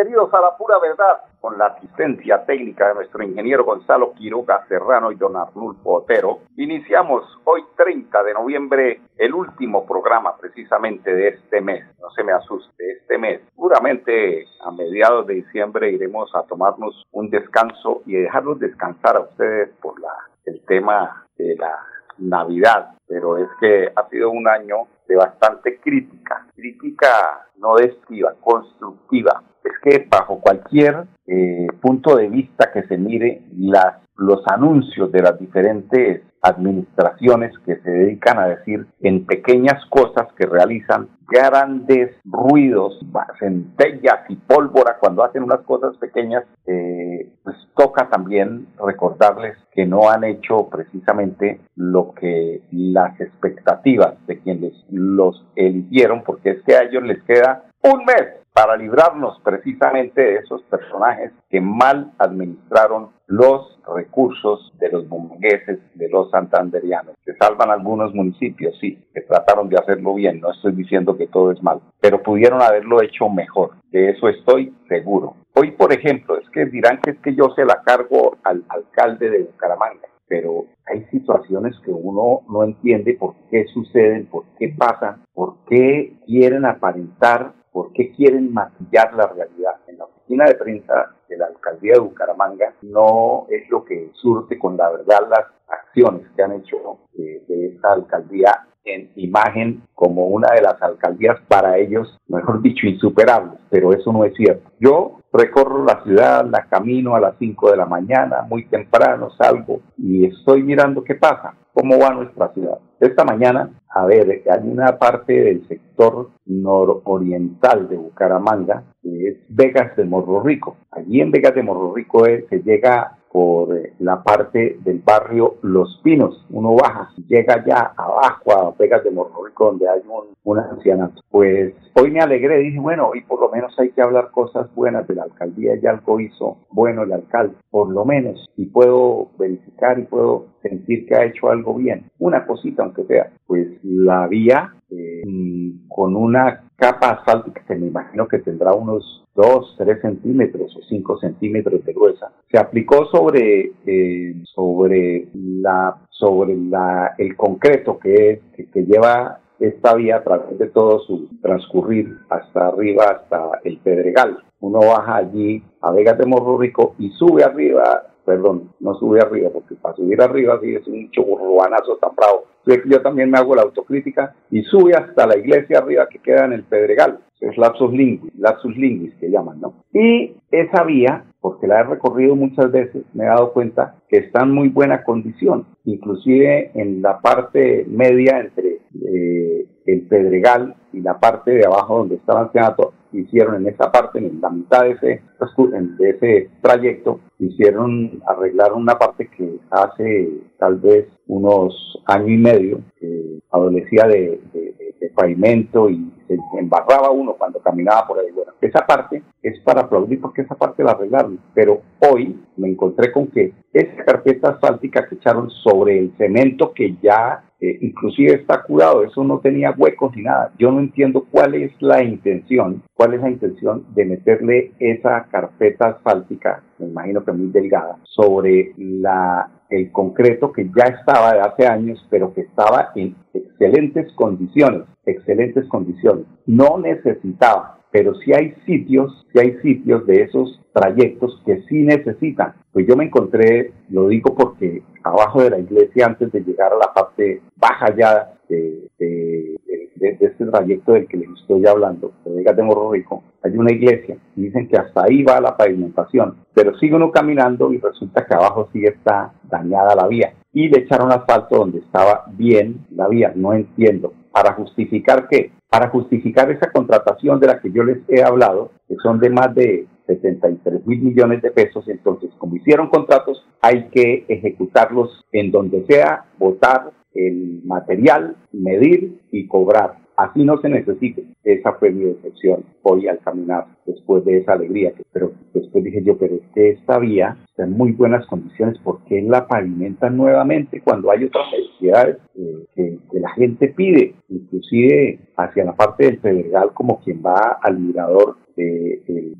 A la pura verdad, con la asistencia técnica de nuestro ingeniero Gonzalo Quiroga Serrano y don Arnulfo Otero, iniciamos hoy 30 de noviembre el último programa precisamente de este mes. No se me asuste, este mes. Seguramente a mediados de diciembre iremos a tomarnos un descanso y dejarlos descansar a ustedes por la, el tema de la Navidad, pero es que ha sido un año de bastante crítica, crítica no destructiva, constructiva, es que bajo cualquier eh, punto de vista que se mire, las, los anuncios de las diferentes administraciones que se dedican a decir en pequeñas cosas que realizan grandes ruidos, centellas y pólvora cuando hacen unas cosas pequeñas, eh, pues toca también recordarles que no han hecho precisamente lo que las expectativas de quienes los eligieron, porque es que a ellos les queda un mes para librarnos precisamente de esos personajes que mal administraron los recursos de los bumangueses, de los santanderianos. Se salvan algunos municipios, sí, que trataron de hacerlo bien, no estoy diciendo que todo es mal, pero pudieron haberlo hecho mejor, de eso estoy seguro. Hoy, por ejemplo, es que dirán que es que yo se la cargo al alcalde de Bucaramanga, pero hay situaciones que uno no entiende por qué suceden, por qué pasan, por qué quieren aparentar ¿Por qué quieren maquillar la realidad? En la oficina de prensa de la alcaldía de Bucaramanga no es lo que surte con la verdad las acciones que han hecho eh, de esta alcaldía en imagen como una de las alcaldías para ellos, mejor dicho, insuperables, pero eso no es cierto. Yo recorro la ciudad, la camino a las 5 de la mañana, muy temprano salgo y estoy mirando qué pasa, cómo va nuestra ciudad. Esta mañana, a ver, hay una parte del sector nororiental de Bucaramanga, que es Vegas de Morro Rico. Allí en Vegas de Morro Rico se llega por eh, la parte del barrio Los Pinos. Uno baja, llega ya abajo a Vegas de Morro Rico, donde hay un, un ancianato. Pues hoy me alegré, dije, bueno, hoy por lo menos hay que hablar cosas buenas de la alcaldía, ya algo hizo bueno el alcalde, por lo menos, y puedo verificar y puedo sentir que ha hecho algo bien. Una cosita, aunque sea, pues la vía eh, con una capa asfáltica que me imagino que tendrá unos 2, 3 centímetros o 5 centímetros de gruesa, se aplicó sobre, eh, sobre, la, sobre la, el concreto que, que, lleva esta vía a través de todo su transcurrir hasta arriba, hasta el Pedregal. Uno baja allí a Vegas de Morro Rico y sube arriba, perdón, no sube arriba, porque para subir arriba sí es un churruanazo tan bravo. Yo también me hago la autocrítica y sube hasta la iglesia arriba que queda en el Pedregal es lapsus linguis, lapsus linguis que llaman, ¿no? Y esa vía, porque la he recorrido muchas veces, me he dado cuenta que está en muy buena condición, inclusive en la parte media entre eh, el Pedregal y la parte de abajo donde estaba el Senato, hicieron en esa parte, en la mitad de ese, de ese trayecto, hicieron, arreglar una parte que hace tal vez unos año y medio, que adolecía de, de, de pavimento y se embarraba uno cuando caminaba por ahí. Bueno, esa parte para aplaudir porque esa parte la arreglaron. Pero hoy me encontré con que esa carpeta asfáltica que echaron sobre el cemento que ya eh, inclusive está curado, eso no tenía huecos ni nada. Yo no entiendo cuál es la intención, cuál es la intención de meterle esa carpeta asfáltica, me imagino que muy delgada, sobre la, el concreto que ya estaba de hace años, pero que estaba en excelentes condiciones, excelentes condiciones. No necesitaba pero si hay sitios, si hay sitios de esos trayectos que sí necesitan. Pues yo me encontré, lo digo porque abajo de la iglesia, antes de llegar a la parte baja ya de, de, este trayecto del que les estoy hablando, de Morro Rico, hay una iglesia dicen que hasta ahí va la pavimentación, pero sigue uno caminando y resulta que abajo sí está dañada la vía y le echaron asfalto donde estaba bien la vía, no entiendo. ¿Para justificar qué? Para justificar esa contratación de la que yo les he hablado, que son de más de 73 mil millones de pesos, entonces como hicieron contratos, hay que ejecutarlos en donde sea, votar el material, medir y cobrar. Así no se necesite. Esa fue mi decepción hoy al caminar después de esa alegría. Pero después dije yo, pero es que esta vía está en muy buenas condiciones. ¿Por qué la pavimentan nuevamente cuando hay otras necesidades eh, que, la gente pide? Inclusive hacia la parte del Federal como quien va al mirador del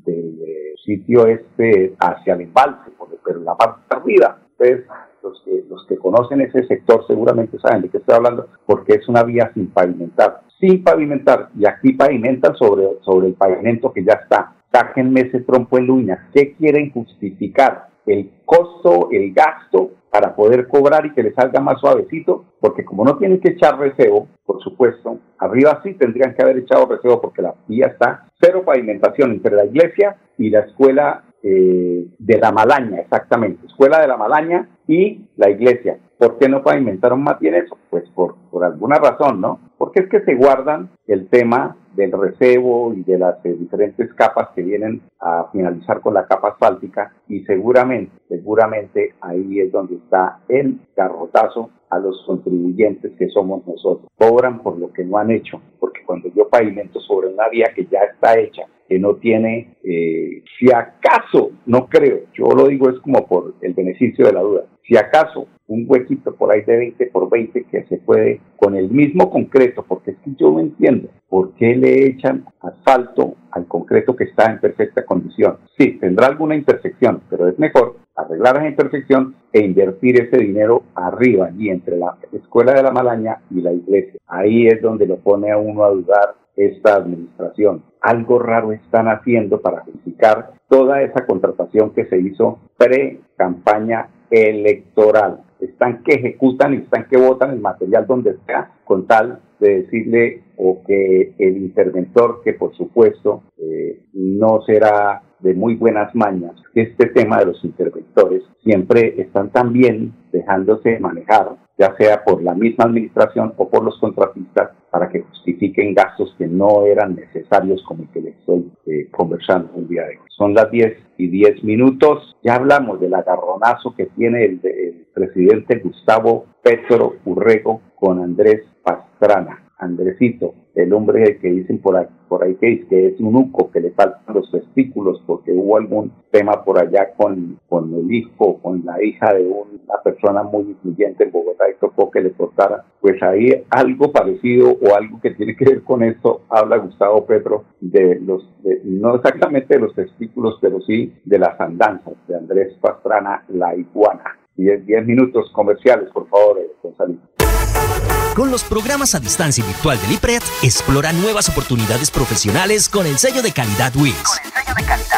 sitio este hacia el embalse, pero la parte arriba. Entonces, los que, los que conocen ese sector seguramente saben de qué estoy hablando, porque es una vía sin pavimentar sin pavimentar, y aquí pavimentan sobre, sobre el pavimento que ya está. Sáquenme ese trompo en luñas. ¿Qué quieren justificar? El costo, el gasto para poder cobrar y que le salga más suavecito, porque como no tienen que echar recebo, por supuesto, arriba sí tendrían que haber echado recebo porque la vía está cero pavimentación entre la iglesia y la escuela eh, de la Malaña, exactamente, escuela de la Malaña y la iglesia. ¿Por qué no pavimentaron más bien eso? Pues por, por alguna razón, ¿no? Porque es que se guardan el tema del recebo y de las eh, diferentes capas que vienen a finalizar con la capa asfáltica y seguramente, seguramente ahí es donde está el garrotazo a los contribuyentes que somos nosotros. Cobran por lo que no han hecho, porque cuando yo pavimento sobre una vía que ya está hecha, que no tiene, eh, si acaso, no creo, yo lo digo es como por el beneficio de la duda, si acaso un huequito por ahí de 20 por 20 que se puede con el mismo concreto, porque es que yo no entiendo por qué le echan asfalto al concreto que está en perfecta condición. Sí, tendrá alguna intersección, pero es mejor arreglar esa intersección e invertir ese dinero arriba y entre la escuela de la Malaña y la iglesia. Ahí es donde lo pone a uno a dudar esta administración. Algo raro están haciendo para justificar toda esa contratación que se hizo pre-campaña electoral. Están que ejecutan y están que votan el material donde sea, con tal de decirle o que el interventor, que por supuesto eh, no será de muy buenas mañas, este tema de los interventores siempre están también dejándose manejar, ya sea por la misma administración o por los contratistas, para que justifiquen gastos que no eran necesarios como el que les estoy eh, conversando un día de hoy. Son las 10 y 10 minutos. Ya hablamos del agarronazo que tiene el, el presidente Gustavo Petro Urrego con Andrés Pastrana. Andresito, el hombre que dicen por ahí, por ahí que, que es un uco, que le faltan los testículos porque hubo algún tema por allá con, con el hijo, con la hija de una persona muy influyente en Bogotá y tocó que le cortara. Pues ahí algo parecido o algo que tiene que ver con esto habla Gustavo Petro de los, no exactamente de los testículos, pero sí de las andanzas de Andrés Pastrana, la iguana. Diez, diez minutos comerciales, por favor, eh, Gonzalito. Con los programas a distancia virtual del IPRED, explora nuevas oportunidades profesionales con el sello de calidad WIS. Con el sello de calidad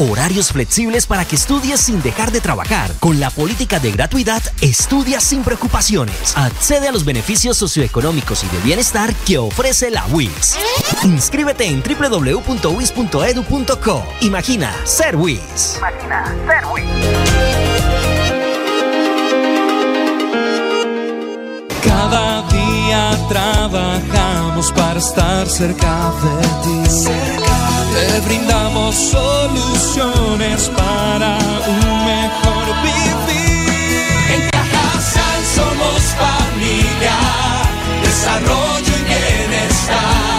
Horarios flexibles para que estudies sin dejar de trabajar. Con la política de gratuidad, estudia sin preocupaciones. Accede a los beneficios socioeconómicos y de bienestar que ofrece la WIS. Inscríbete en www.wis.edu.co. Imagina ser WIS. Imagina ser WIS. Cada día trabajamos para estar cerca de ti. Te brindamos soluciones para un mejor vivir. En Cajasal somos familia, desarrollo y bienestar.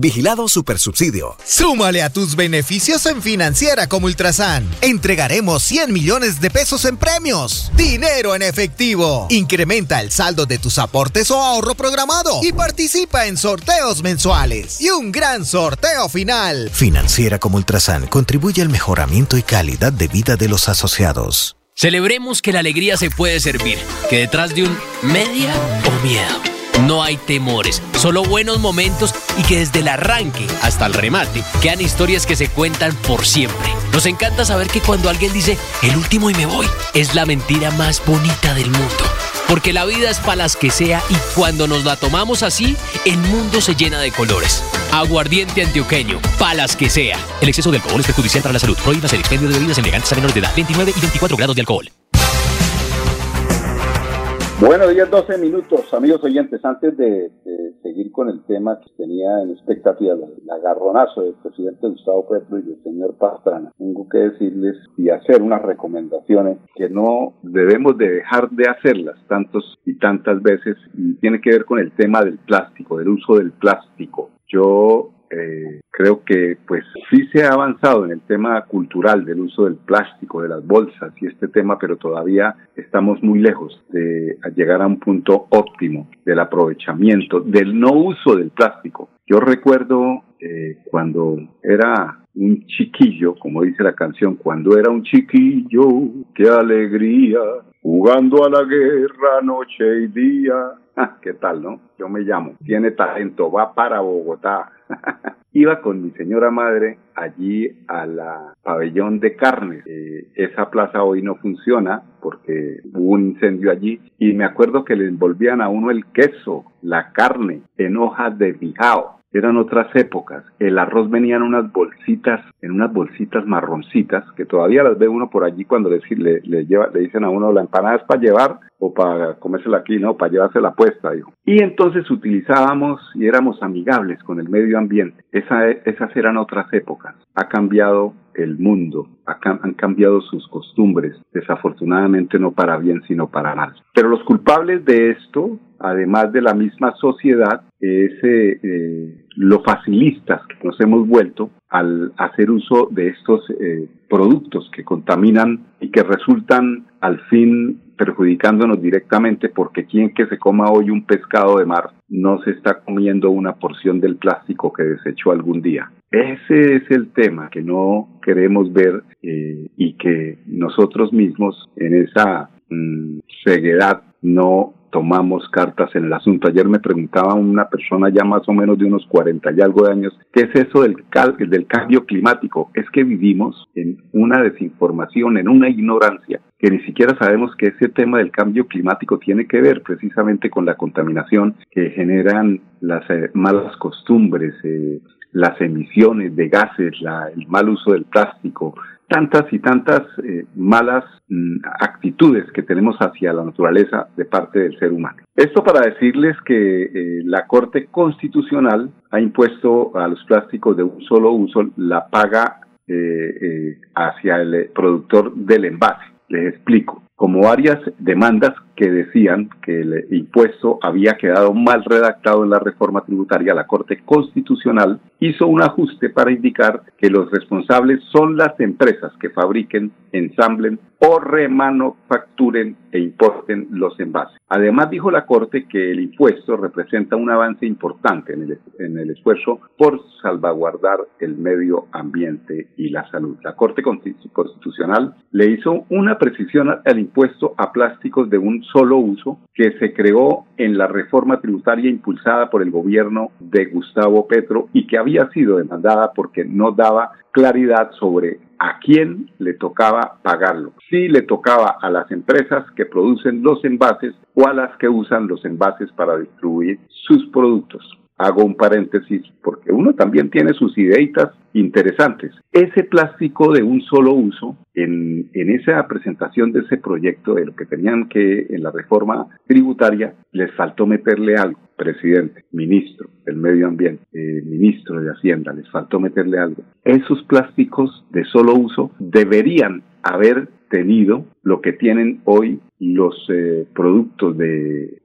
Vigilado Supersubsidio. Súmale a tus beneficios en Financiera como Ultrasan. Entregaremos 100 millones de pesos en premios. Dinero en efectivo. Incrementa el saldo de tus aportes o ahorro programado y participa en sorteos mensuales. Y un gran sorteo final. Financiera como Ultrasan contribuye al mejoramiento y calidad de vida de los asociados. Celebremos que la alegría se puede servir, que detrás de un media o miedo no hay temores, solo buenos momentos y que desde el arranque hasta el remate quedan historias que se cuentan por siempre. Nos encanta saber que cuando alguien dice el último y me voy, es la mentira más bonita del mundo. Porque la vida es para las que sea y cuando nos la tomamos así, el mundo se llena de colores. Aguardiente antioqueño, palas que sea. El exceso de alcohol es perjudicial para la salud. Prohíbas el expendio de bebidas elegantes a menores de edad. 29 y 24 grados de alcohol. Bueno, 10, 12 minutos, amigos oyentes. Antes de, seguir con el tema que tenía en expectativa, el agarronazo del presidente Gustavo Petro y del señor Pastrana, tengo que decirles y hacer unas recomendaciones que no debemos de dejar de hacerlas tantos y tantas veces y tiene que ver con el tema del plástico, del uso del plástico. Yo eh, creo que pues sí se ha avanzado en el tema cultural del uso del plástico, de las bolsas y este tema, pero todavía estamos muy lejos de llegar a un punto óptimo del aprovechamiento, del no uso del plástico. Yo recuerdo eh, cuando era un chiquillo, como dice la canción, cuando era un chiquillo, qué alegría, jugando a la guerra noche y día. Ah, ¿Qué tal, no? Yo me llamo, tiene talento, va para Bogotá. Iba con mi señora madre allí a la pabellón de carnes. Eh, esa plaza hoy no funciona porque hubo un incendio allí y me acuerdo que le envolvían a uno el queso, la carne en hojas de bijao eran otras épocas. El arroz venía en unas bolsitas, en unas bolsitas marroncitas, que todavía las ve uno por allí cuando le, le, lleva, le dicen a uno, la empanada es para llevar o para comérsela aquí, no, para llevársela puesta, dijo. Y entonces utilizábamos y éramos amigables con el medio ambiente. Esa, esas eran otras épocas. Ha cambiado el mundo, han cambiado sus costumbres, desafortunadamente no para bien, sino para mal. Pero los culpables de esto, además de la misma sociedad, es eh, eh, lo facilistas que nos hemos vuelto al hacer uso de estos eh, productos que contaminan y que resultan al fin perjudicándonos directamente porque quien que se coma hoy un pescado de mar no se está comiendo una porción del plástico que desechó algún día. Ese es el tema que no queremos ver eh, y que nosotros mismos en esa mm, ceguedad no tomamos cartas en el asunto. Ayer me preguntaba una persona ya más o menos de unos 40 y algo de años, ¿qué es eso del, del cambio climático? Es que vivimos en una desinformación, en una ignorancia, que ni siquiera sabemos que ese tema del cambio climático tiene que ver precisamente con la contaminación que generan las eh, malas costumbres, eh, las emisiones de gases, el mal uso del plástico, tantas y tantas eh, malas mm, actitudes que tenemos hacia la naturaleza de parte del ser humano. Esto para decirles que eh, la Corte Constitucional ha impuesto a los plásticos de un solo uso la paga eh, hacia el productor del envase. Les explico como varias demandas que decían que el impuesto había quedado mal redactado en la reforma tributaria, la Corte Constitucional hizo un ajuste para indicar que los responsables son las empresas que fabriquen, ensamblen o remanufacturen e importen los envases. Además, dijo la Corte que el impuesto representa un avance importante en el, en el esfuerzo por salvaguardar el medio ambiente y la salud. La Corte Constitucional le hizo una precisión al impuesto a plásticos de un solo uso que se creó en la reforma tributaria impulsada por el gobierno de Gustavo Petro y que había sido demandada porque no daba claridad sobre a quién le tocaba pagarlo. Si le tocaba a las empresas que producen los envases o a las que usan los envases para distribuir sus productos hago un paréntesis porque uno también tiene sus ideitas interesantes. Ese plástico de un solo uso, en, en, esa presentación de ese proyecto, de lo que tenían que, en la reforma tributaria, les faltó meterle algo. Presidente, ministro del Medio Ambiente, eh, ministro de Hacienda, les faltó meterle algo. Esos plásticos de solo uso deberían haber tenido lo que tienen hoy los eh, productos de,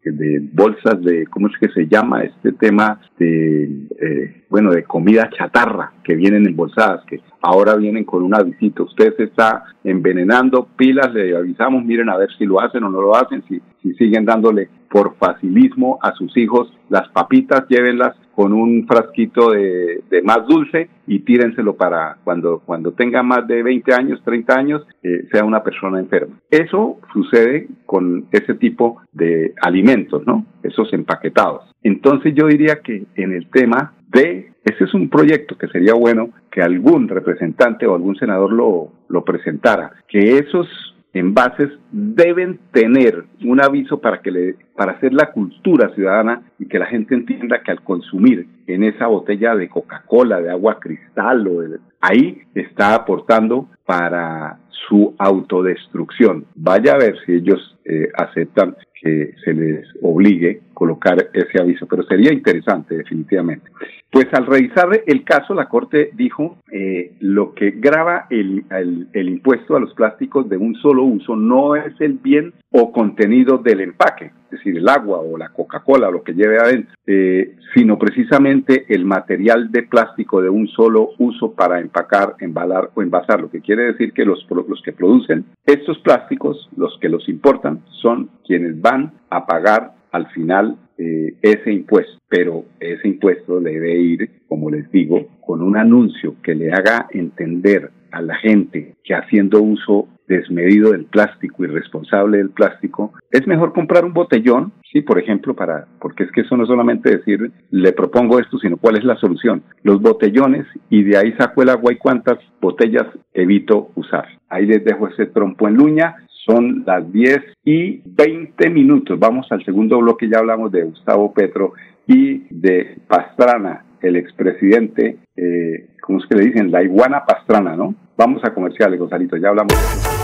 bolsas de, ¿cómo es que se llama este tema? De eh, bueno, de comida chatarra que vienen embolsadas, que ahora vienen con una visita. Usted se está envenenando, pilas, le avisamos, miren a ver si lo hacen o no lo hacen, si, si siguen dándole por facilismo a sus hijos las papitas, llévenlas con un frasquito de, más dulce y tírenselo para cuando, cuando tenga más de 20 años, 30 años, eh, sea una persona enferma. Eso sucede con ese tipo de alimentos, ¿no? Esos empaquetados. Entonces yo diría que en el tema de, ese es un proyecto que sería bueno que algún representante o algún senador lo, lo presentara, que esos envases deben tener un aviso para que le para hacer la cultura ciudadana y que la gente entienda que al consumir en esa botella de Coca-Cola, de agua cristal o ahí está aportando para su autodestrucción. Vaya a ver si ellos eh, aceptan que se les obligue colocar ese aviso, pero sería interesante definitivamente. Pues al revisar el caso, la Corte dijo eh, lo que graba el, el, impuesto a los plásticos de un solo uso no es el bien o contenido del empaque, es decir, el agua o la Coca-Cola, lo que lleve adentro, eh, sino precisamente el material de plástico de un solo uso para empacar, embalar o envasar, lo que quiere decir que los, los que producen estos plásticos, los que los importan, son quienes van a pagar al final eh, ese impuesto, pero ese impuesto debe ir, como les digo, con un anuncio que le haga entender a la gente que haciendo uso desmedido del plástico y responsable del plástico, es mejor comprar un botellón, sí, por ejemplo, para, porque es que eso no es solamente decir, le propongo esto, sino cuál es la solución. Los botellones y de ahí saco el agua y cuántas botellas evito usar. Ahí les dejo ese trompo en luña son las 10 y 20 minutos. Vamos al segundo bloque, ya hablamos de Gustavo Petro y de Pastrana, el expresidente, eh, ¿cómo es que le dicen? La iguana Pastrana, ¿no? Vamos a comerciales, Gonzalito, ya hablamos de eso.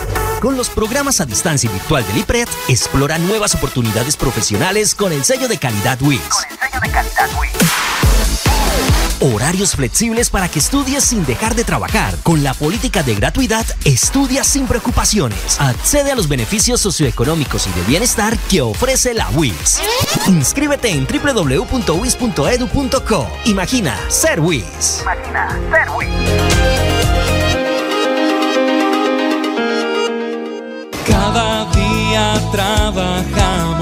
Con los programas a distancia virtual del IPRED, explora nuevas oportunidades profesionales con el sello de calidad WIS. Con el sello de calidad WIS. Horarios flexibles para que estudies sin dejar de trabajar. Con la política de gratuidad, estudia sin preocupaciones. Accede a los beneficios socioeconómicos y de bienestar que ofrece la WIS. Inscríbete en www.wis.edu.co. Imagina ser WIS. Imagina ser WIS. Cada día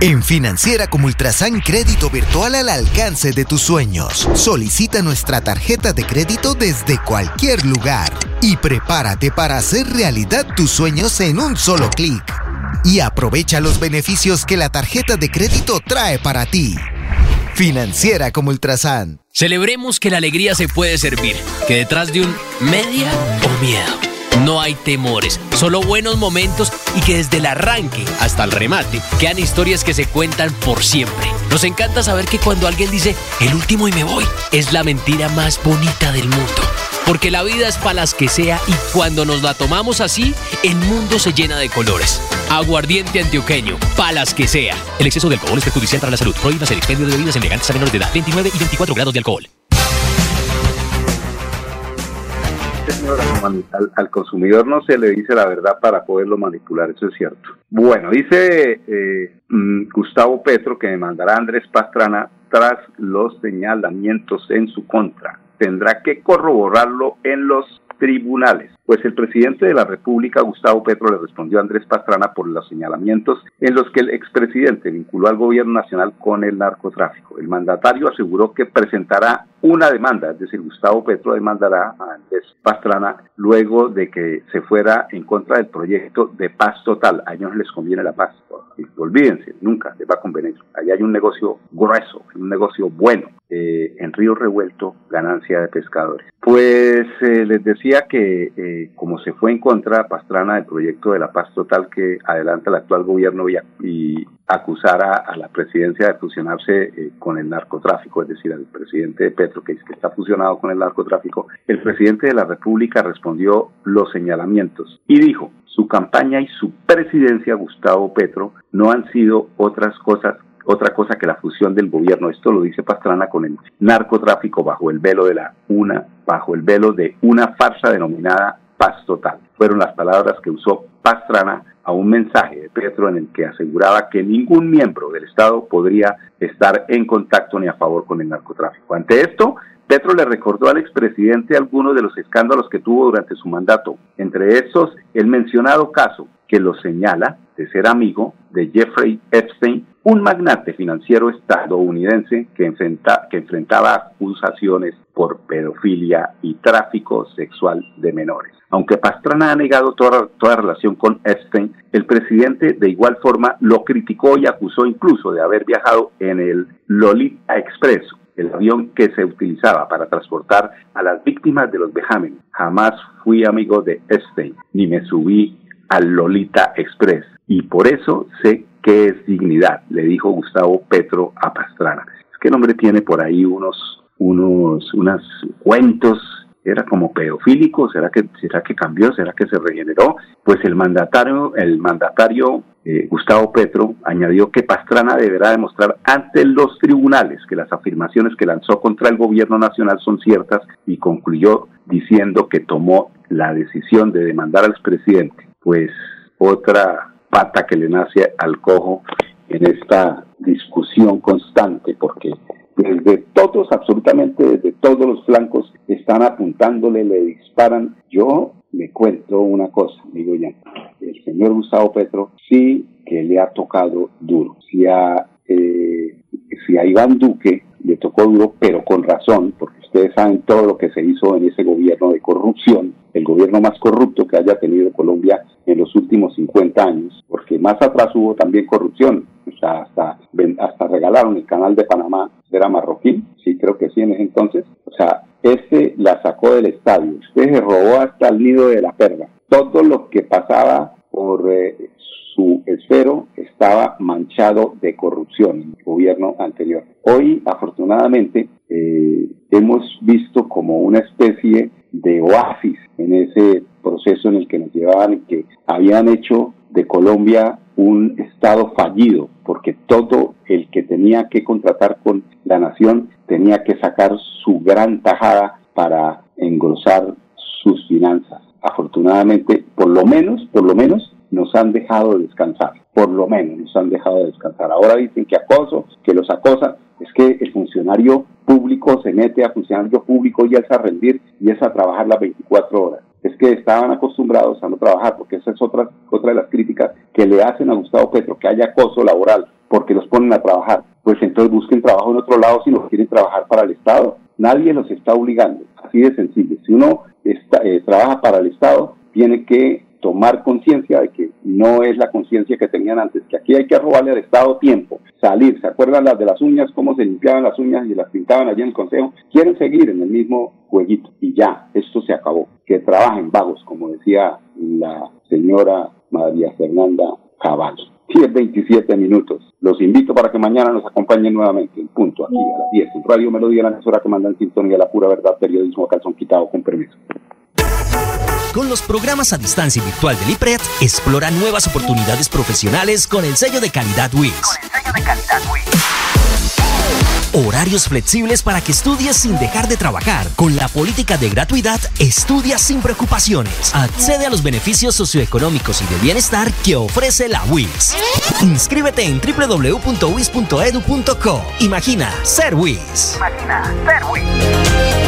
En Financiera como Ultrasan Crédito Virtual al alcance de tus sueños. Solicita nuestra tarjeta de crédito desde cualquier lugar y prepárate para hacer realidad tus sueños en un solo clic. Y aprovecha los beneficios que la tarjeta de crédito trae para ti. Financiera como Ultrasan. Celebremos que la alegría se puede servir, que detrás de un media o miedo no hay temores, solo buenos momentos y que desde el arranque hasta el remate quedan historias que se cuentan por siempre. Nos encanta saber que cuando alguien dice el último y me voy, es la mentira más bonita del mundo. Porque la vida es para las que sea y cuando nos la tomamos así, el mundo se llena de colores. Aguardiente antioqueño, palas que sea. El exceso de alcohol es perjudicial para la salud. Prohíbas el expendio de bebidas elegantes a menores de edad. 29 y 24 grados de alcohol. Al, consumidor no se le dice la verdad para poderlo manipular, eso es cierto. Bueno, dice eh, mm, Gustavo Petro que demandará a Andrés Pastrana tras los señalamientos en su contra. Tendrá que corroborarlo en los tribunales. Pues el presidente de la República, Gustavo Petro, le respondió a Andrés Pastrana por los señalamientos en los que el expresidente vinculó al gobierno nacional con el narcotráfico. El mandatario aseguró que presentará una demanda, es decir, Gustavo Petro demandará a Andrés Pastrana luego de que se fuera en contra del proyecto de paz total. A ellos les conviene la paz. Olvídense, nunca les va a convenir. Ahí hay un negocio grueso, un negocio bueno. eh, en Río Revuelto, ganancia de pescadores. Pues eh, les decía que eh, como se fue en contra Pastrana del proyecto de la paz total que adelanta el actual gobierno y, acusara a la presidencia de fusionarse con el narcotráfico, es decir, al presidente de Petro, que, que está fusionado con el narcotráfico, el presidente de la República respondió los señalamientos y dijo, su campaña y su presidencia, Gustavo Petro, no han sido otras cosas otra cosa que la fusión del gobierno. Esto lo dice Pastrana con el narcotráfico bajo el velo de la una, bajo el velo de una farsa denominada paz total. Fueron las palabras que usó Pastrana a un mensaje de Petro en el que aseguraba que ningún miembro del Estado podría estar en contacto ni a favor con el narcotráfico. Ante esto, Petro le recordó al expresidente algunos de los escándalos que tuvo durante su mandato, entre esos el mencionado caso que lo señala de ser amigo de Jeffrey Epstein, un magnate financiero estadounidense que, enfrenta, que enfrentaba acusaciones por pedofilia y tráfico sexual de menores. Aunque Pastrana ha negado toda, toda relación con Epstein, el presidente de igual forma lo criticó y acusó incluso de haber viajado en el Lolita Express, el avión que se utilizaba para transportar a las víctimas de los vejámenes. Jamás fui amigo de Epstein, ni me subí al Lolita Express, y por eso sé ¿Qué es dignidad? Le dijo Gustavo Petro a Pastrana. Es que hombre tiene por ahí unos, unos, unos cuentos, era como pedofílico, ¿será que, será que cambió? ¿Será que se regeneró? Pues el mandatario, el mandatario eh, Gustavo Petro añadió que Pastrana deberá demostrar ante los tribunales que las afirmaciones que lanzó contra el gobierno nacional son ciertas y concluyó diciendo que tomó la decisión de demandar al expresidente. Pues otra pata que le nace al cojo en esta discusión constante, porque desde todos, absolutamente desde todos los flancos, están apuntándole, le disparan. Yo me cuento una cosa, digo ya, el señor Gustavo Petro sí que le ha tocado duro. Si a, eh, si a Iván Duque le tocó duro, pero con razón, porque ustedes saben todo lo que se hizo en ese gobierno de corrupción, el gobierno más corrupto que haya tenido Colombia en los últimos 50 años, porque más atrás hubo también corrupción, o sea, hasta, hasta regalaron el canal de Panamá, era marroquí, sí creo que sí en ese entonces, o sea, ese la sacó del estadio, usted se robó hasta el nido de la perla, todo lo que pasaba por eh, su esfero estaba manchado de corrupción en el gobierno anterior. Hoy, afortunadamente, eh, hemos visto como una especie de oasis en ese proceso en el que nos llevaban y que habían hecho de Colombia un Estado fallido, porque todo el que tenía que contratar con la nación tenía que sacar su gran tajada para engrosar sus finanzas. Afortunadamente, por lo menos, por lo menos, nos han dejado de descansar, por lo menos nos han dejado de descansar. Ahora dicen que acoso, que los acosan, es que el funcionario público se mete a funcionario público y es a rendir y es a trabajar las 24 horas. Es que estaban acostumbrados a no trabajar, porque esa es otra, otra de las críticas que le hacen a Gustavo Petro, que haya acoso laboral, porque los ponen a trabajar. Pues entonces busquen trabajo en otro lado si no quieren trabajar para el Estado. Nadie los está obligando, así de sencillo. Si uno está, eh, trabaja para el Estado, tiene que tomar conciencia de que no es la conciencia que tenían antes, que aquí hay que robarle al Estado tiempo, salir, ¿se acuerdan las de las uñas, cómo se limpiaban las uñas y las pintaban allí en el Consejo? Quieren seguir en el mismo jueguito y ya, esto se acabó, que trabajen vagos, como decía la señora María Fernanda Cabal. 10, 27 minutos. Los invito para que mañana nos acompañen nuevamente en punto aquí a las 10 en Radio Melodía, la emisora que manda en sintonía la pura verdad, periodismo a calzón quitado con permiso. Con los programas a distancia y virtual del IPRED, explora nuevas oportunidades profesionales con el sello de calidad WIS. Horarios flexibles para que estudies sin dejar de trabajar. Con la política de gratuidad, estudia sin preocupaciones. Accede a los beneficios socioeconómicos y de bienestar que ofrece la WIS. Inscríbete en www.wis.edu.co. Imagina ser WIS. Imagina ser WIS.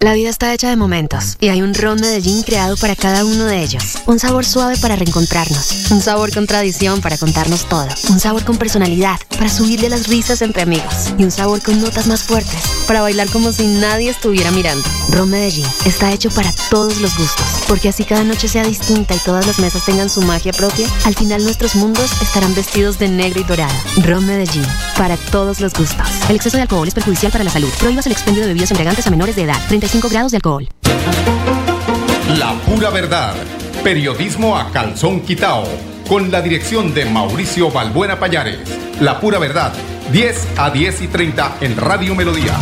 La vida está hecha de momentos y hay un ron Medellín creado para cada uno de ellos. Un sabor suave para reencontrarnos, un sabor con tradición para contarnos todo, un sabor con personalidad para subirle las risas entre amigos y un sabor con notas más fuertes para bailar como si nadie estuviera mirando. Ron Medellín está hecho para todos los gustos, porque así cada noche sea distinta y todas las mesas tengan su magia propia, al final nuestros mundos estarán vestidos de negro y dorado. Ron Medellín, para todos los gustos. El exceso de alcohol es perjudicial para la salud. Prohíbas el expendio de bebidas embriagantes a menores de edad. 5 grados de alcohol. La pura verdad. Periodismo a calzón quitao. Con la dirección de Mauricio Balbuena Payares. La pura verdad. 10 a 10 y 30 en Radio Melodía.